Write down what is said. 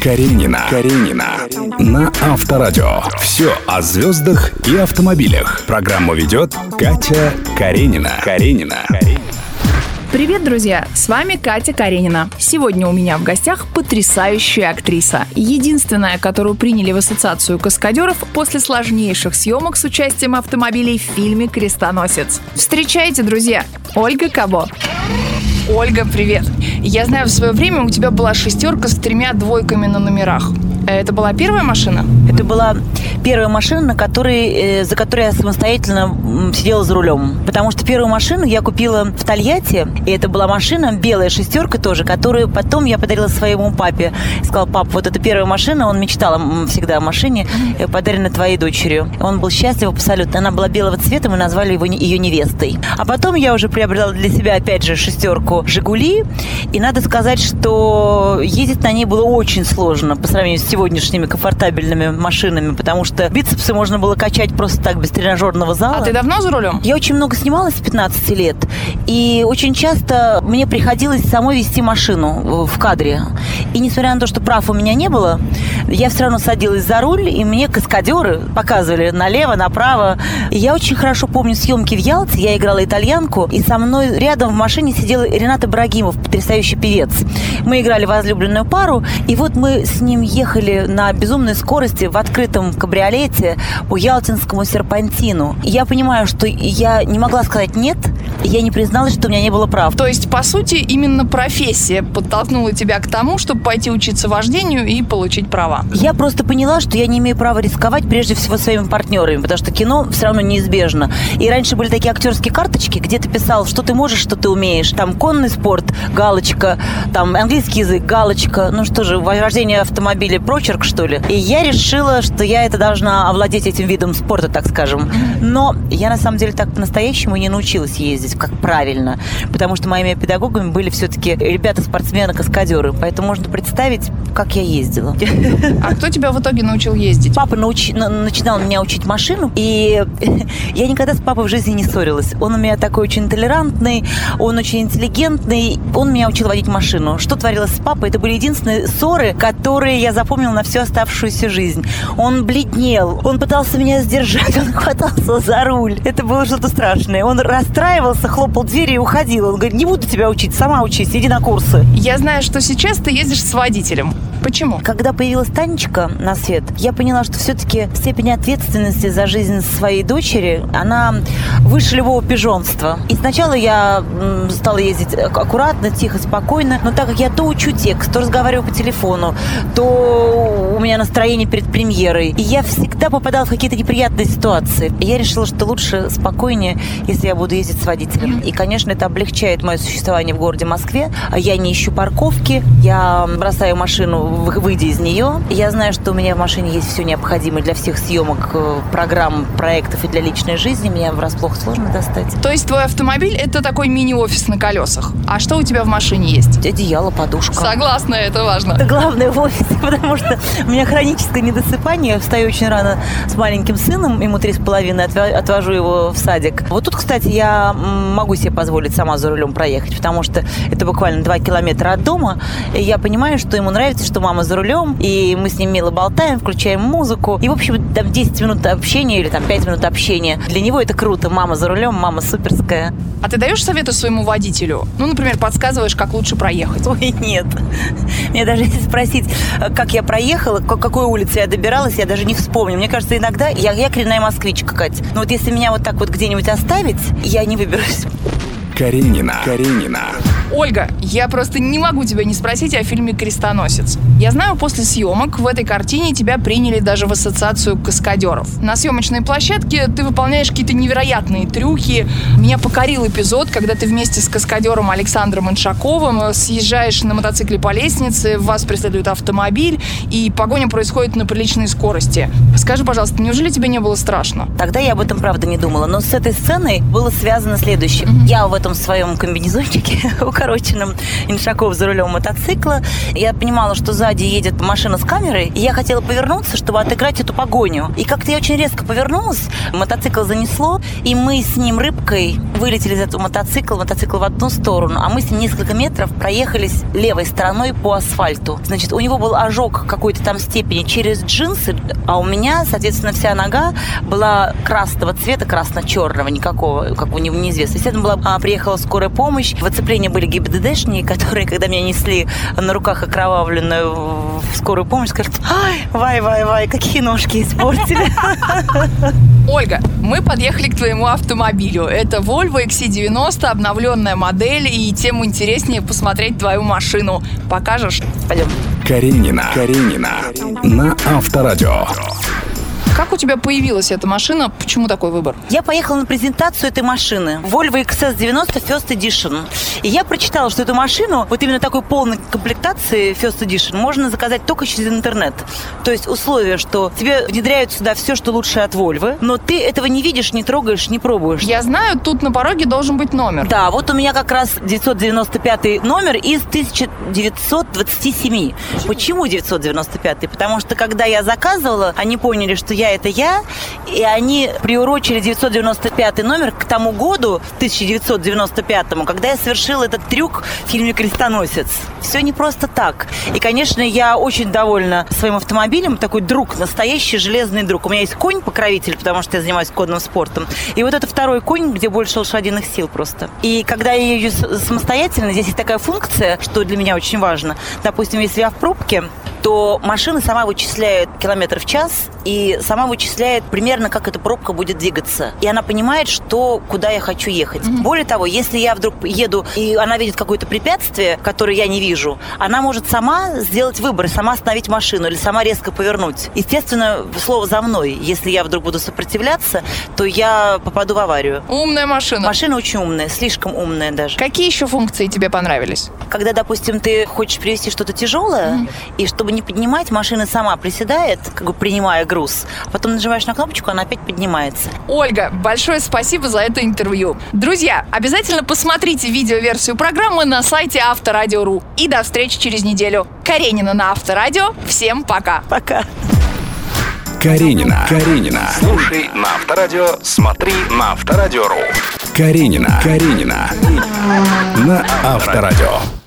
Каренина. Каренина. На Авторадио. Все о звездах и автомобилях. Программу ведет Катя Каренина. Каренина. Привет, друзья! С вами Катя Каренина. Сегодня у меня в гостях потрясающая актриса. Единственная, которую приняли в ассоциацию каскадеров после сложнейших съемок с участием автомобилей в фильме «Крестоносец». Встречайте, друзья, Ольга Кабо. Ольга, привет! Я знаю, в свое время у тебя была шестерка с тремя двойками на номерах. Это была первая машина? Это была первая машина, на которой, э, за которой я самостоятельно сидела за рулем. Потому что первую машину я купила в Тольятти, и это была машина, белая шестерка тоже, которую потом я подарила своему папе. Сказала, пап, вот это первая машина, он мечтал всегда о машине, э, подарена твоей дочерью. Он был счастлив абсолютно. Она была белого цвета, мы назвали его ее невестой. А потом я уже приобрела для себя, опять же, шестерку «Жигули», и надо сказать, что ездить на ней было очень сложно по сравнению с сегодняшними комфортабельными машинами, потому что бицепсы можно было качать просто так, без тренажерного зала. А ты давно за рулем? Я очень много снималась с 15 лет, и очень часто мне приходилось самой вести машину в кадре. И несмотря на то, что прав у меня не было, я все равно садилась за руль, и мне каскадеры показывали налево, направо. И я очень хорошо помню съемки в Ялте, я играла итальянку, и со мной рядом в машине сидел Ренат Ибрагимов, потрясающий певец. Мы играли возлюбленную пару, и вот мы с ним ехали на безумной скорости в открытом кабриолете по Ялтинскому серпантину. я понимаю, что я не могла сказать «нет», и я не призналась, что у меня не было прав. То есть, по сути, именно профессия подтолкнула тебя к тому, чтобы пойти учиться вождению и получить права? Я просто поняла, что я не имею права рисковать прежде всего своими партнерами, потому что кино все равно неизбежно. И раньше были такие актерские карточки, где ты писал, что ты можешь, что ты умеешь. Там конный спорт, галочка, там английский язык, галочка. Ну что же, вождение автомобиля, прочерк, что ли. И я решила, что я это должна овладеть этим видом спорта, так скажем. Но я на самом деле так по-настоящему не научилась ездить, как правильно. Потому что моими педагогами были все-таки ребята-спортсмены-каскадеры. Поэтому можно представить, как я ездила. А кто тебя в итоге научил ездить? Папа науч... начинал меня учить машину, и я никогда с папой в жизни не ссорилась. Он у меня такой очень толерантный, он очень интеллигентный, он меня учил водить машину. Что творилось с папой? Это были единственные ссоры, которые я запомнила запомнил на всю оставшуюся жизнь. Он бледнел, он пытался меня сдержать, он хватался за руль. Это было что-то страшное. Он расстраивался, хлопал дверью и уходил. Он говорит, не буду тебя учить, сама учись, иди на курсы. Я знаю, что сейчас ты ездишь с водителем. Почему? Когда появилась Танечка на свет, я поняла, что все-таки степень ответственности за жизнь своей дочери, она выше любого пижонства. И сначала я стала ездить аккуратно, тихо, спокойно, но так как я то учу текст, то разговариваю по телефону, то меня настроение перед премьерой, и я всегда попадала в какие-то неприятные ситуации. И я решила, что лучше спокойнее, если я буду ездить с водителем. И, конечно, это облегчает мое существование в городе Москве. Я не ищу парковки, я бросаю машину выйдя из нее. Я знаю, что у меня в машине есть все необходимое для всех съемок, э, программ, проектов и для личной жизни. Меня врасплох сложно достать. То есть твой автомобиль – это такой мини-офис на колесах. А что у тебя в машине есть? Одеяло, подушка. Согласна, это важно. Это главное в офисе, потому что у меня хроническое недосыпание. Я встаю очень рано с маленьким сыном, ему три с половиной, отвожу его в садик. Вот тут, кстати, я могу себе позволить сама за рулем проехать, потому что это буквально два километра от дома. И я понимаю, что ему нравится, что мама за рулем, и мы с ним мило болтаем, включаем музыку. И, в общем, там 10 минут общения или там 5 минут общения. Для него это круто. Мама за рулем, мама суперская. А ты даешь советы своему водителю? Ну, например, подсказываешь, как лучше проехать? Ой, нет. Мне даже если спросить, как я проехала, к какой улице я добиралась, я даже не вспомню. Мне кажется, иногда я, я коренная москвичка, Кать. Но вот если меня вот так вот где-нибудь оставить, я не выберусь. Каренина. Каренина. Ольга, я просто не могу тебя не спросить о фильме «Крестоносец». Я знаю, после съемок в этой картине тебя приняли даже в ассоциацию каскадеров. На съемочной площадке ты выполняешь какие-то невероятные трюки. Меня покорил эпизод, когда ты вместе с каскадером Александром Иншаковым съезжаешь на мотоцикле по лестнице, вас преследует автомобиль, и погоня происходит на приличной скорости. Скажи, пожалуйста, неужели тебе не было страшно? Тогда я об этом, правда, не думала. Но с этой сценой было связано следующее. Mm-hmm. Я в этом своем комбинезончике, у укороченным. Иншаков за рулем мотоцикла. Я понимала, что сзади едет машина с камерой, и я хотела повернуться, чтобы отыграть эту погоню. И как-то я очень резко повернулась, мотоцикл занесло, и мы с ним рыбкой вылетели из этого мотоцикла, мотоцикл в одну сторону, а мы с ним несколько метров проехались левой стороной по асфальту. Значит, у него был ожог какой-то там степени через джинсы, а у меня, соответственно, вся нога была красного цвета, красно-черного, никакого, как у него неизвестно. Естественно, была, а, приехала скорая помощь, в оцеплении были ГИБДДшники, которые, когда меня несли на руках окровавленную в скорую помощь, скажут, ай, вай, вай, вай, какие ножки испортили. Ольга, мы подъехали к твоему автомобилю. Это Volvo XC90, обновленная модель, и тем интереснее посмотреть твою машину. Покажешь? Пойдем. Каренина. Каренина. На Авторадио. Как у тебя появилась эта машина? Почему такой выбор? Я поехала на презентацию этой машины. Volvo XS90 First Edition. И я прочитала, что эту машину, вот именно такой полной комплектации First Edition, можно заказать только через интернет. То есть условие, что тебе внедряют сюда все, что лучше от Volvo, но ты этого не видишь, не трогаешь, не пробуешь. Я знаю, тут на пороге должен быть номер. Да, вот у меня как раз 995 номер из 1927. Почему 995? Потому что когда я заказывала, они поняли, что я это я, и они приурочили 995 номер к тому году, 1995, когда я совершила этот трюк в фильме «Крестоносец». Все не просто так. И, конечно, я очень довольна своим автомобилем, такой друг, настоящий железный друг. У меня есть конь-покровитель, потому что я занимаюсь конным спортом. И вот это второй конь, где больше лошадиных сил просто. И когда я езжу самостоятельно, здесь есть такая функция, что для меня очень важно. Допустим, если я в пробке, то машина сама вычисляет километр в час и сама вычисляет примерно, как эта пробка будет двигаться. И она понимает, что, куда я хочу ехать. Mm-hmm. Более того, если я вдруг еду, и она видит какое-то препятствие, которое я не вижу, она может сама сделать выбор, сама остановить машину или сама резко повернуть. Естественно, слово за мной. Если я вдруг буду сопротивляться, то я попаду в аварию. Умная машина. Машина очень умная, слишком умная даже. Какие еще функции тебе понравились? Когда, допустим, ты хочешь привезти что-то тяжелое, mm-hmm. и чтобы не поднимать, машина сама приседает, как бы принимая груз, а потом нажимаешь на кнопочку, она опять поднимается. Ольга, большое спасибо за это интервью. Друзья, обязательно посмотрите видеоверсию программы на сайте Авторадио.ру. И до встречи через неделю. Каренина на Авторадио. Всем пока. Пока. Каренина. Каренина. Слушай на Авторадио, смотри на Авторадио.ру. Каренина. Каренина. На Авторадио.